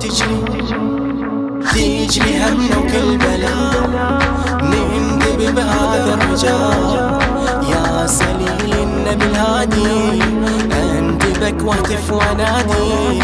تجري. تجري همنا وكل بلا نندب نعم، بهذا الرجال يا سليل النبي الهادي. اندبك واهتف ونادي.